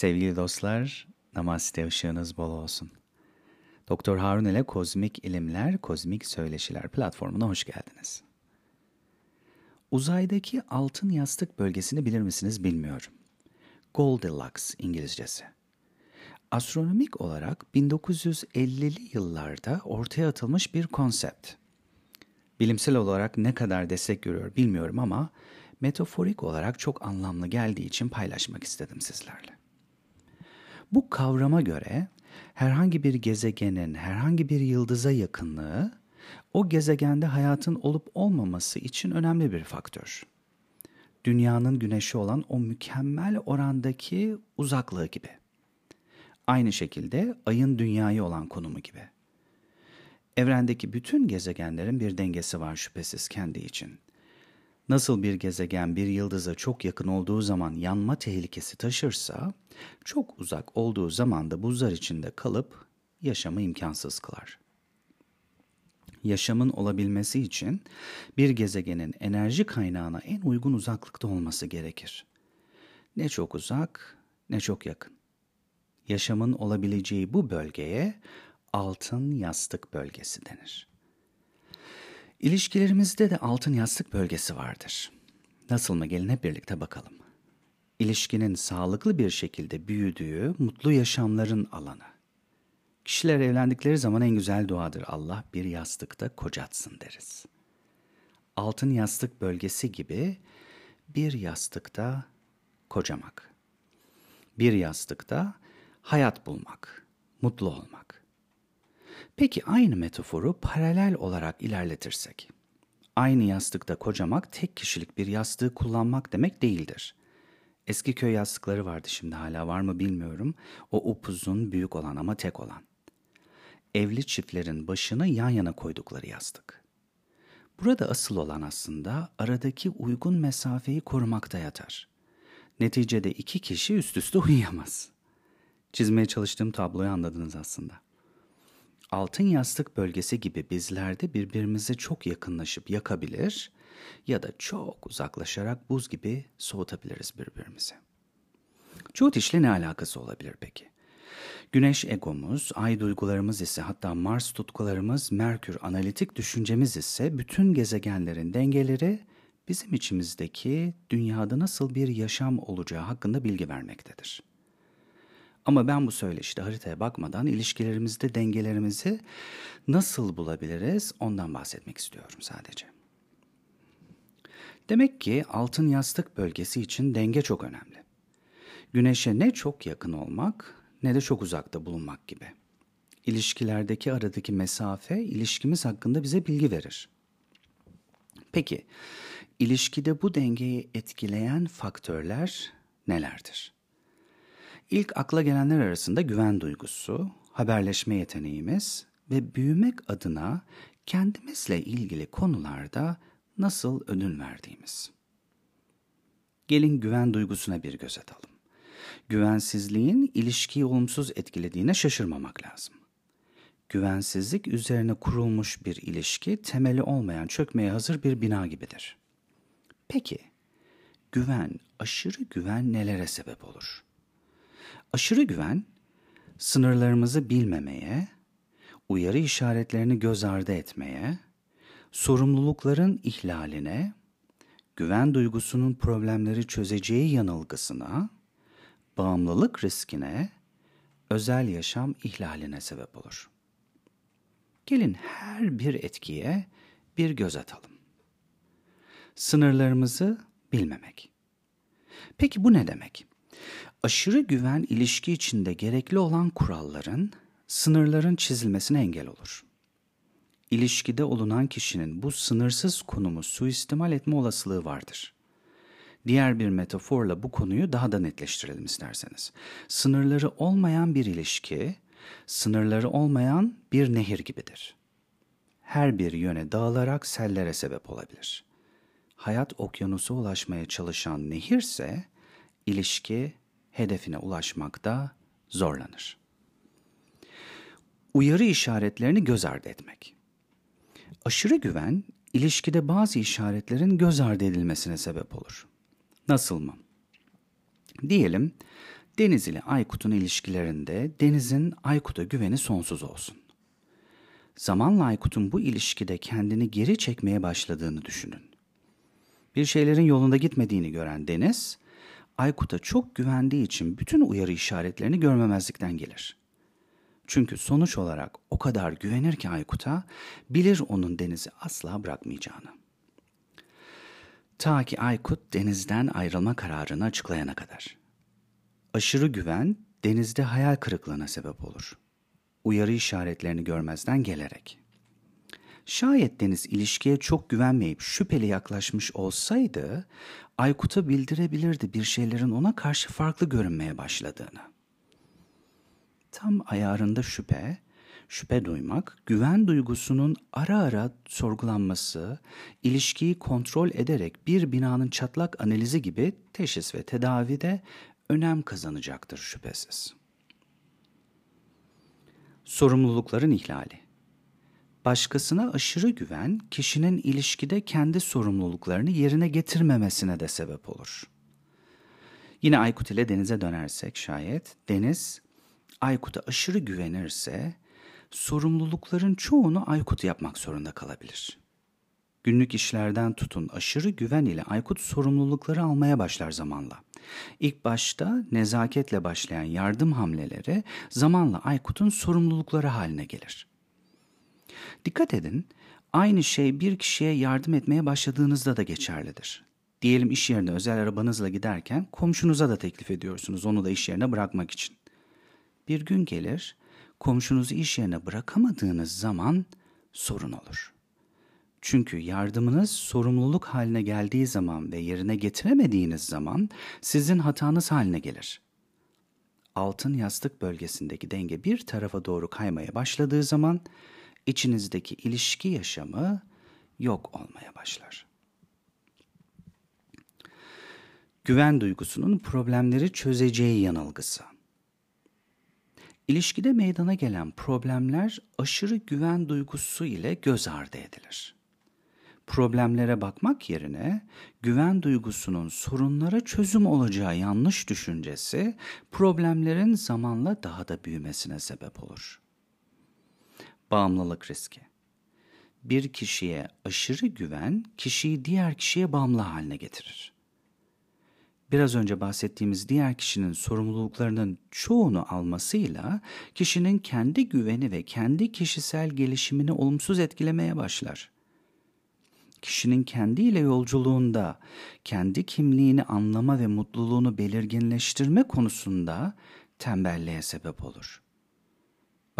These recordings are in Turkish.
Sevgili dostlar, Namaste ışığınız bol olsun. Doktor Harun ile Kozmik İlimler, Kozmik Söyleşiler platformuna hoş geldiniz. Uzaydaki altın yastık bölgesini bilir misiniz bilmiyorum. Goldilocks İngilizcesi. Astronomik olarak 1950'li yıllarda ortaya atılmış bir konsept. Bilimsel olarak ne kadar destek görüyor bilmiyorum ama metaforik olarak çok anlamlı geldiği için paylaşmak istedim sizlerle. Bu kavrama göre herhangi bir gezegenin herhangi bir yıldıza yakınlığı o gezegende hayatın olup olmaması için önemli bir faktör. Dünyanın güneşi olan o mükemmel orandaki uzaklığı gibi. Aynı şekilde ayın dünyayı olan konumu gibi. Evrendeki bütün gezegenlerin bir dengesi var şüphesiz kendi için. Nasıl bir gezegen bir yıldıza çok yakın olduğu zaman yanma tehlikesi taşırsa, çok uzak olduğu zaman da buzlar içinde kalıp yaşamı imkansız kılar. Yaşamın olabilmesi için bir gezegenin enerji kaynağına en uygun uzaklıkta olması gerekir. Ne çok uzak ne çok yakın. Yaşamın olabileceği bu bölgeye altın yastık bölgesi denir. İlişkilerimizde de altın yastık bölgesi vardır. Nasıl mı gelin hep birlikte bakalım. İlişkinin sağlıklı bir şekilde büyüdüğü mutlu yaşamların alanı. Kişiler evlendikleri zaman en güzel duadır Allah bir yastıkta kocatsın deriz. Altın yastık bölgesi gibi bir yastıkta kocamak. Bir yastıkta hayat bulmak, mutlu olmak. Peki aynı metaforu paralel olarak ilerletirsek? Aynı yastıkta kocamak tek kişilik bir yastığı kullanmak demek değildir. Eski köy yastıkları vardı şimdi hala var mı bilmiyorum. O upuzun büyük olan ama tek olan. Evli çiftlerin başını yan yana koydukları yastık. Burada asıl olan aslında aradaki uygun mesafeyi korumakta yatar. Neticede iki kişi üst üste uyuyamaz. Çizmeye çalıştığım tabloyu anladınız aslında altın yastık bölgesi gibi bizlerde birbirimize çok yakınlaşıp yakabilir ya da çok uzaklaşarak buz gibi soğutabiliriz birbirimizi. İşle ne alakası olabilir peki? Güneş egomuz, ay duygularımız ise hatta Mars tutkularımız, Merkür analitik düşüncemiz ise bütün gezegenlerin dengeleri bizim içimizdeki dünyada nasıl bir yaşam olacağı hakkında bilgi vermektedir. Ama ben bu söyleşide haritaya bakmadan ilişkilerimizde dengelerimizi nasıl bulabiliriz ondan bahsetmek istiyorum sadece. Demek ki altın yastık bölgesi için denge çok önemli. Güneşe ne çok yakın olmak ne de çok uzakta bulunmak gibi. İlişkilerdeki aradaki mesafe ilişkimiz hakkında bize bilgi verir. Peki, ilişkide bu dengeyi etkileyen faktörler nelerdir? İlk akla gelenler arasında güven duygusu, haberleşme yeteneğimiz ve büyümek adına kendimizle ilgili konularda nasıl ödün verdiğimiz. Gelin güven duygusuna bir göz atalım. Güvensizliğin ilişkiyi olumsuz etkilediğine şaşırmamak lazım. Güvensizlik üzerine kurulmuş bir ilişki temeli olmayan çökmeye hazır bir bina gibidir. Peki, güven, aşırı güven nelere sebep olur?'' Aşırı güven, sınırlarımızı bilmemeye, uyarı işaretlerini göz ardı etmeye, sorumlulukların ihlaline, güven duygusunun problemleri çözeceği yanılgısına, bağımlılık riskine, özel yaşam ihlaline sebep olur. Gelin her bir etkiye bir göz atalım. Sınırlarımızı bilmemek. Peki bu ne demek? Aşırı güven ilişki içinde gerekli olan kuralların, sınırların çizilmesine engel olur. İlişkide olunan kişinin bu sınırsız konumu suistimal etme olasılığı vardır. Diğer bir metaforla bu konuyu daha da netleştirelim isterseniz. Sınırları olmayan bir ilişki, sınırları olmayan bir nehir gibidir. Her bir yöne dağılarak sellere sebep olabilir. Hayat okyanusa ulaşmaya çalışan nehirse, ilişki hedefine ulaşmakta zorlanır. Uyarı işaretlerini göz ardı etmek. Aşırı güven ilişkide bazı işaretlerin göz ardı edilmesine sebep olur. Nasıl mı? Diyelim Deniz ile Aykut'un ilişkilerinde Deniz'in Aykut'a güveni sonsuz olsun. Zamanla Aykut'un bu ilişkide kendini geri çekmeye başladığını düşünün. Bir şeylerin yolunda gitmediğini gören Deniz, Aykut'a çok güvendiği için bütün uyarı işaretlerini görmemezlikten gelir. Çünkü sonuç olarak o kadar güvenir ki Aykut'a, bilir onun Deniz'i asla bırakmayacağını. Ta ki Aykut denizden ayrılma kararını açıklayana kadar. Aşırı güven denizde hayal kırıklığına sebep olur. Uyarı işaretlerini görmezden gelerek. Şayet Deniz ilişkiye çok güvenmeyip şüpheli yaklaşmış olsaydı, Aykut'a bildirebilirdi bir şeylerin ona karşı farklı görünmeye başladığını. Tam ayarında şüphe, şüphe duymak, güven duygusunun ara ara sorgulanması, ilişkiyi kontrol ederek bir binanın çatlak analizi gibi teşhis ve tedavide önem kazanacaktır şüphesiz. Sorumlulukların ihlali Başkasına aşırı güven, kişinin ilişkide kendi sorumluluklarını yerine getirmemesine de sebep olur. Yine Aykut ile Deniz'e dönersek şayet, Deniz, Aykut'a aşırı güvenirse, sorumlulukların çoğunu Aykut yapmak zorunda kalabilir. Günlük işlerden tutun aşırı güven ile Aykut sorumlulukları almaya başlar zamanla. İlk başta nezaketle başlayan yardım hamleleri zamanla Aykut'un sorumlulukları haline gelir. Dikkat edin, aynı şey bir kişiye yardım etmeye başladığınızda da geçerlidir. Diyelim iş yerine özel arabanızla giderken komşunuza da teklif ediyorsunuz onu da iş yerine bırakmak için. Bir gün gelir, komşunuzu iş yerine bırakamadığınız zaman sorun olur. Çünkü yardımınız sorumluluk haline geldiği zaman ve yerine getiremediğiniz zaman sizin hatanız haline gelir. Altın yastık bölgesindeki denge bir tarafa doğru kaymaya başladığı zaman içinizdeki ilişki yaşamı yok olmaya başlar. Güven duygusunun problemleri çözeceği yanılgısı. İlişkide meydana gelen problemler aşırı güven duygusu ile göz ardı edilir. Problemlere bakmak yerine güven duygusunun sorunlara çözüm olacağı yanlış düşüncesi problemlerin zamanla daha da büyümesine sebep olur. Bağımlılık riski. Bir kişiye aşırı güven kişiyi diğer kişiye bağımlı haline getirir biraz önce bahsettiğimiz diğer kişinin sorumluluklarının çoğunu almasıyla kişinin kendi güveni ve kendi kişisel gelişimini olumsuz etkilemeye başlar. Kişinin kendiyle yolculuğunda kendi kimliğini anlama ve mutluluğunu belirginleştirme konusunda tembelliğe sebep olur.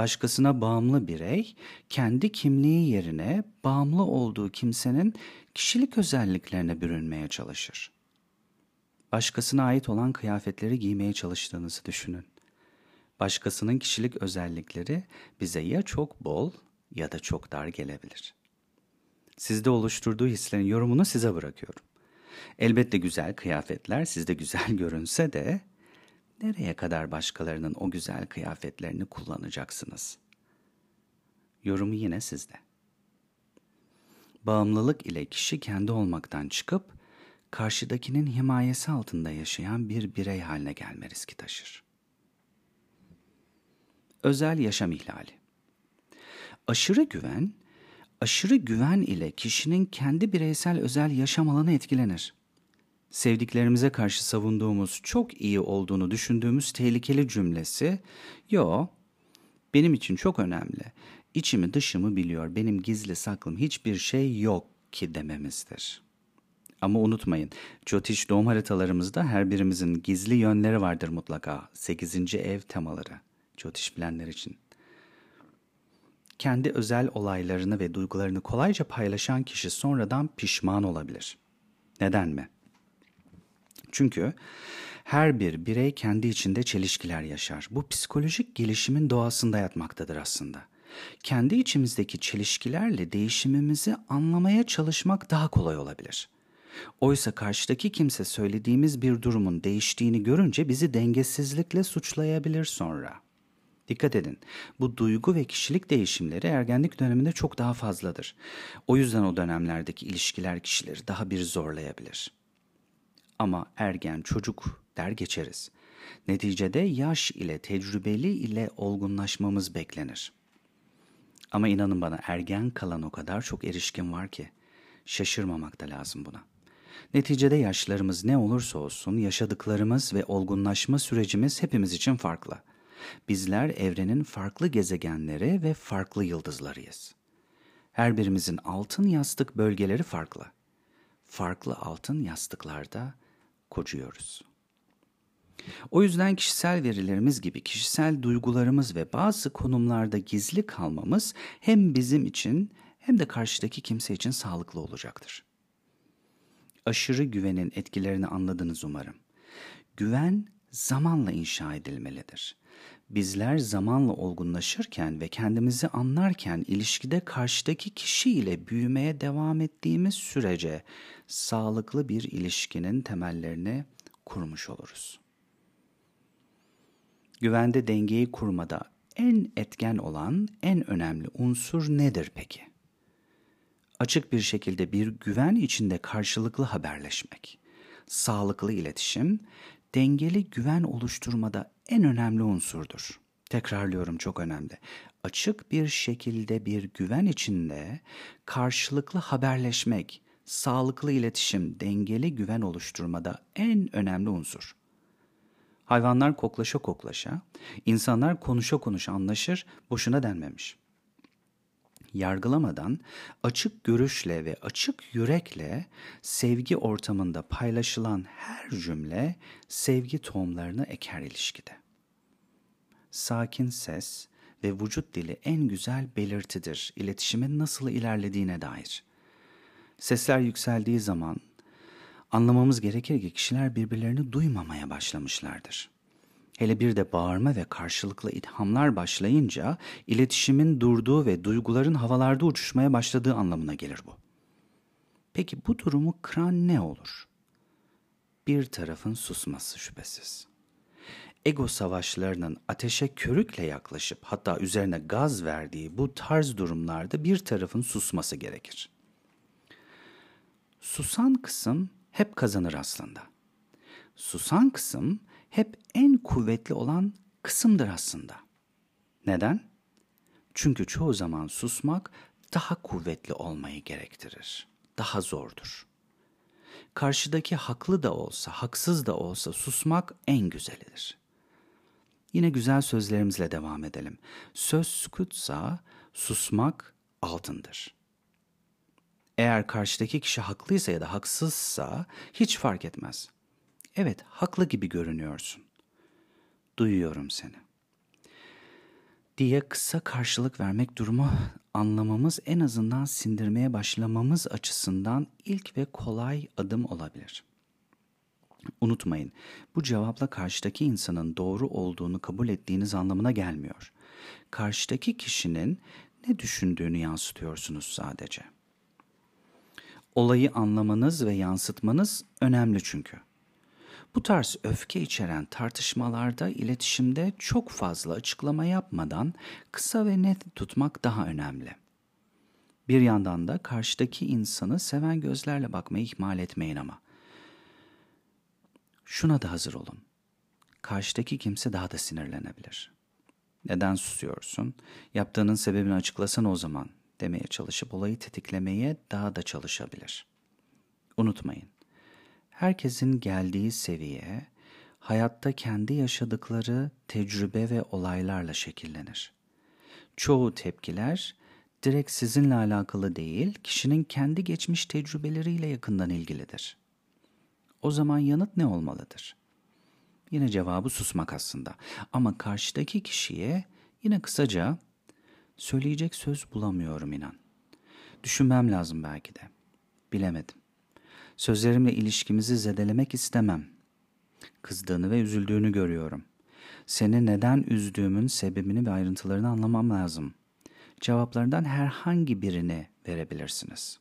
Başkasına bağımlı birey kendi kimliği yerine bağımlı olduğu kimsenin kişilik özelliklerine bürünmeye çalışır başkasına ait olan kıyafetleri giymeye çalıştığınızı düşünün. Başkasının kişilik özellikleri bize ya çok bol ya da çok dar gelebilir. Sizde oluşturduğu hislerin yorumunu size bırakıyorum. Elbette güzel kıyafetler sizde güzel görünse de nereye kadar başkalarının o güzel kıyafetlerini kullanacaksınız? Yorumu yine sizde. Bağımlılık ile kişi kendi olmaktan çıkıp karşıdakinin himayesi altında yaşayan bir birey haline gelme riski taşır. Özel yaşam ihlali. Aşırı güven, aşırı güven ile kişinin kendi bireysel özel yaşam alanı etkilenir. Sevdiklerimize karşı savunduğumuz çok iyi olduğunu düşündüğümüz tehlikeli cümlesi, yo, benim için çok önemli, içimi dışımı biliyor, benim gizli saklım hiçbir şey yok ki dememizdir.'' Ama unutmayın, Jyotish doğum haritalarımızda her birimizin gizli yönleri vardır mutlaka. 8. ev temaları Jyotish bilenler için. Kendi özel olaylarını ve duygularını kolayca paylaşan kişi sonradan pişman olabilir. Neden mi? Çünkü her bir birey kendi içinde çelişkiler yaşar. Bu psikolojik gelişimin doğasında yatmaktadır aslında. Kendi içimizdeki çelişkilerle değişimimizi anlamaya çalışmak daha kolay olabilir.'' Oysa karşıdaki kimse söylediğimiz bir durumun değiştiğini görünce bizi dengesizlikle suçlayabilir sonra. Dikkat edin, bu duygu ve kişilik değişimleri ergenlik döneminde çok daha fazladır. O yüzden o dönemlerdeki ilişkiler kişileri daha bir zorlayabilir. Ama ergen, çocuk der geçeriz. Neticede yaş ile tecrübeli ile olgunlaşmamız beklenir. Ama inanın bana ergen kalan o kadar çok erişkin var ki şaşırmamak da lazım buna. Neticede yaşlarımız ne olursa olsun yaşadıklarımız ve olgunlaşma sürecimiz hepimiz için farklı. Bizler evrenin farklı gezegenleri ve farklı yıldızlarıyız. Her birimizin altın yastık bölgeleri farklı. Farklı altın yastıklarda kocuyoruz. O yüzden kişisel verilerimiz gibi kişisel duygularımız ve bazı konumlarda gizli kalmamız hem bizim için hem de karşıdaki kimse için sağlıklı olacaktır. Aşırı güvenin etkilerini anladınız umarım. Güven zamanla inşa edilmelidir. Bizler zamanla olgunlaşırken ve kendimizi anlarken ilişkide karşıdaki kişi ile büyümeye devam ettiğimiz sürece sağlıklı bir ilişkinin temellerini kurmuş oluruz. Güvende dengeyi kurmada en etken olan en önemli unsur nedir peki? Açık bir şekilde bir güven içinde karşılıklı haberleşmek, sağlıklı iletişim, dengeli güven oluşturmada en önemli unsurdur. Tekrarlıyorum çok önemli. Açık bir şekilde bir güven içinde karşılıklı haberleşmek, sağlıklı iletişim, dengeli güven oluşturmada en önemli unsur. Hayvanlar koklaşa koklaşa, insanlar konuşa konuşa anlaşır, boşuna denmemiş. Yargılamadan, açık görüşle ve açık yürekle sevgi ortamında paylaşılan her cümle sevgi tohumlarını eker ilişkide. Sakin ses ve vücut dili en güzel belirtidir iletişimin nasıl ilerlediğine dair. Sesler yükseldiği zaman Anlamamız gerekir ki kişiler birbirlerini duymamaya başlamışlardır. Hele bir de bağırma ve karşılıklı ithamlar başlayınca iletişimin durduğu ve duyguların havalarda uçuşmaya başladığı anlamına gelir bu. Peki bu durumu kıran ne olur? Bir tarafın susması şüphesiz. Ego savaşlarının ateşe körükle yaklaşıp hatta üzerine gaz verdiği bu tarz durumlarda bir tarafın susması gerekir. Susan kısım hep kazanır aslında. Susan kısım hep en kuvvetli olan kısımdır aslında. Neden? Çünkü çoğu zaman susmak daha kuvvetli olmayı gerektirir. Daha zordur. Karşıdaki haklı da olsa, haksız da olsa susmak en güzelidir. Yine güzel sözlerimizle devam edelim. Söz sükutsa susmak altındır.'' Eğer karşıdaki kişi haklıysa ya da haksızsa hiç fark etmez. Evet, haklı gibi görünüyorsun. Duyuyorum seni. Diye kısa karşılık vermek durumu anlamamız en azından sindirmeye başlamamız açısından ilk ve kolay adım olabilir. Unutmayın, bu cevapla karşıdaki insanın doğru olduğunu kabul ettiğiniz anlamına gelmiyor. Karşıdaki kişinin ne düşündüğünü yansıtıyorsunuz sadece.'' Olayı anlamanız ve yansıtmanız önemli çünkü. Bu tarz öfke içeren tartışmalarda iletişimde çok fazla açıklama yapmadan kısa ve net tutmak daha önemli. Bir yandan da karşıdaki insanı seven gözlerle bakmayı ihmal etmeyin ama. Şuna da hazır olun. Karşıdaki kimse daha da sinirlenebilir. Neden susuyorsun? Yaptığının sebebini açıklasana o zaman demeye çalışıp olayı tetiklemeye daha da çalışabilir. Unutmayın, herkesin geldiği seviye hayatta kendi yaşadıkları tecrübe ve olaylarla şekillenir. Çoğu tepkiler direkt sizinle alakalı değil, kişinin kendi geçmiş tecrübeleriyle yakından ilgilidir. O zaman yanıt ne olmalıdır? Yine cevabı susmak aslında. Ama karşıdaki kişiye yine kısaca Söyleyecek söz bulamıyorum inan. Düşünmem lazım belki de. Bilemedim. Sözlerimle ilişkimizi zedelemek istemem. Kızdığını ve üzüldüğünü görüyorum. Seni neden üzdüğümün sebebini ve ayrıntılarını anlamam lazım. Cevaplarından herhangi birini verebilirsiniz.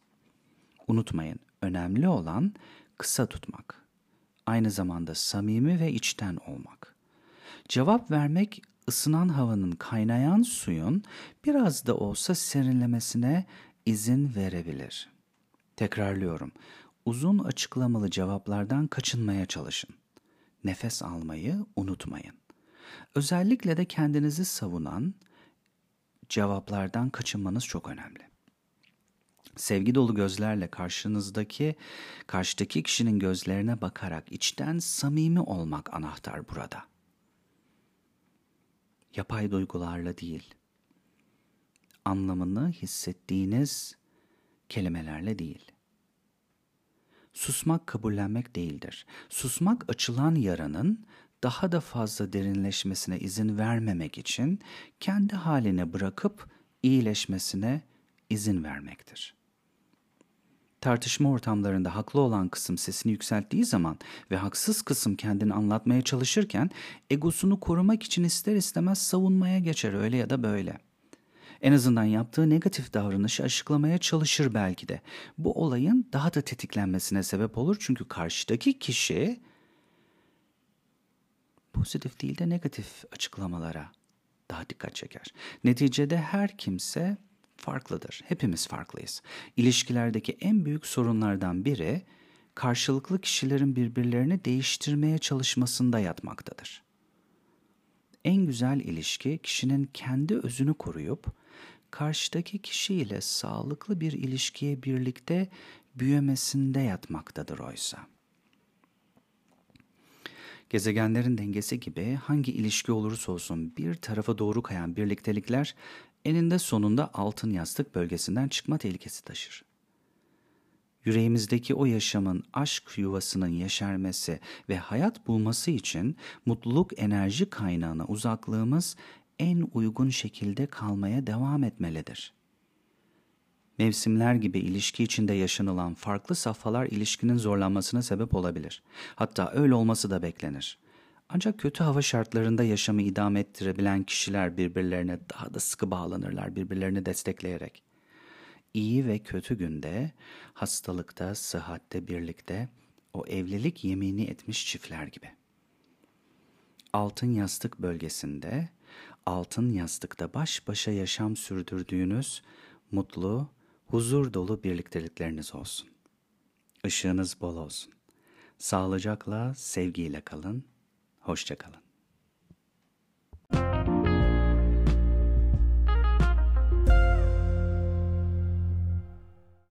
Unutmayın, önemli olan kısa tutmak. Aynı zamanda samimi ve içten olmak. Cevap vermek ısınan havanın, kaynayan suyun biraz da olsa serinlemesine izin verebilir. Tekrarlıyorum. Uzun açıklamalı cevaplardan kaçınmaya çalışın. nefes almayı unutmayın. Özellikle de kendinizi savunan cevaplardan kaçınmanız çok önemli. Sevgi dolu gözlerle karşınızdaki, karşıdaki kişinin gözlerine bakarak içten samimi olmak anahtar burada. Yapay duygularla değil, anlamını hissettiğiniz kelimelerle değil. Susmak kabullenmek değildir. Susmak açılan yaranın daha da fazla derinleşmesine izin vermemek için kendi haline bırakıp iyileşmesine izin vermektir. Tartışma ortamlarında haklı olan kısım sesini yükselttiği zaman ve haksız kısım kendini anlatmaya çalışırken egosunu korumak için ister istemez savunmaya geçer öyle ya da böyle. En azından yaptığı negatif davranışı açıklamaya çalışır belki de. Bu olayın daha da tetiklenmesine sebep olur çünkü karşıdaki kişi pozitif değil de negatif açıklamalara daha dikkat çeker. Neticede her kimse farklıdır. Hepimiz farklıyız. İlişkilerdeki en büyük sorunlardan biri karşılıklı kişilerin birbirlerini değiştirmeye çalışmasında yatmaktadır. En güzel ilişki kişinin kendi özünü koruyup karşıdaki kişiyle sağlıklı bir ilişkiye birlikte büyümesinde yatmaktadır oysa. Gezegenlerin dengesi gibi hangi ilişki olursa olsun bir tarafa doğru kayan birliktelikler eninde sonunda altın yastık bölgesinden çıkma tehlikesi taşır. Yüreğimizdeki o yaşamın aşk yuvasının yeşermesi ve hayat bulması için mutluluk enerji kaynağına uzaklığımız en uygun şekilde kalmaya devam etmelidir. Mevsimler gibi ilişki içinde yaşanılan farklı safhalar ilişkinin zorlanmasına sebep olabilir. Hatta öyle olması da beklenir. Ancak kötü hava şartlarında yaşamı idame ettirebilen kişiler birbirlerine daha da sıkı bağlanırlar, birbirlerini destekleyerek. İyi ve kötü günde, hastalıkta, sıhhatte birlikte o evlilik yemini etmiş çiftler gibi. Altın yastık bölgesinde, altın yastıkta baş başa yaşam sürdürdüğünüz mutlu, huzur dolu birliktelikleriniz olsun. Işığınız bol olsun. Sağlıcakla, sevgiyle kalın. Hoşçakalın.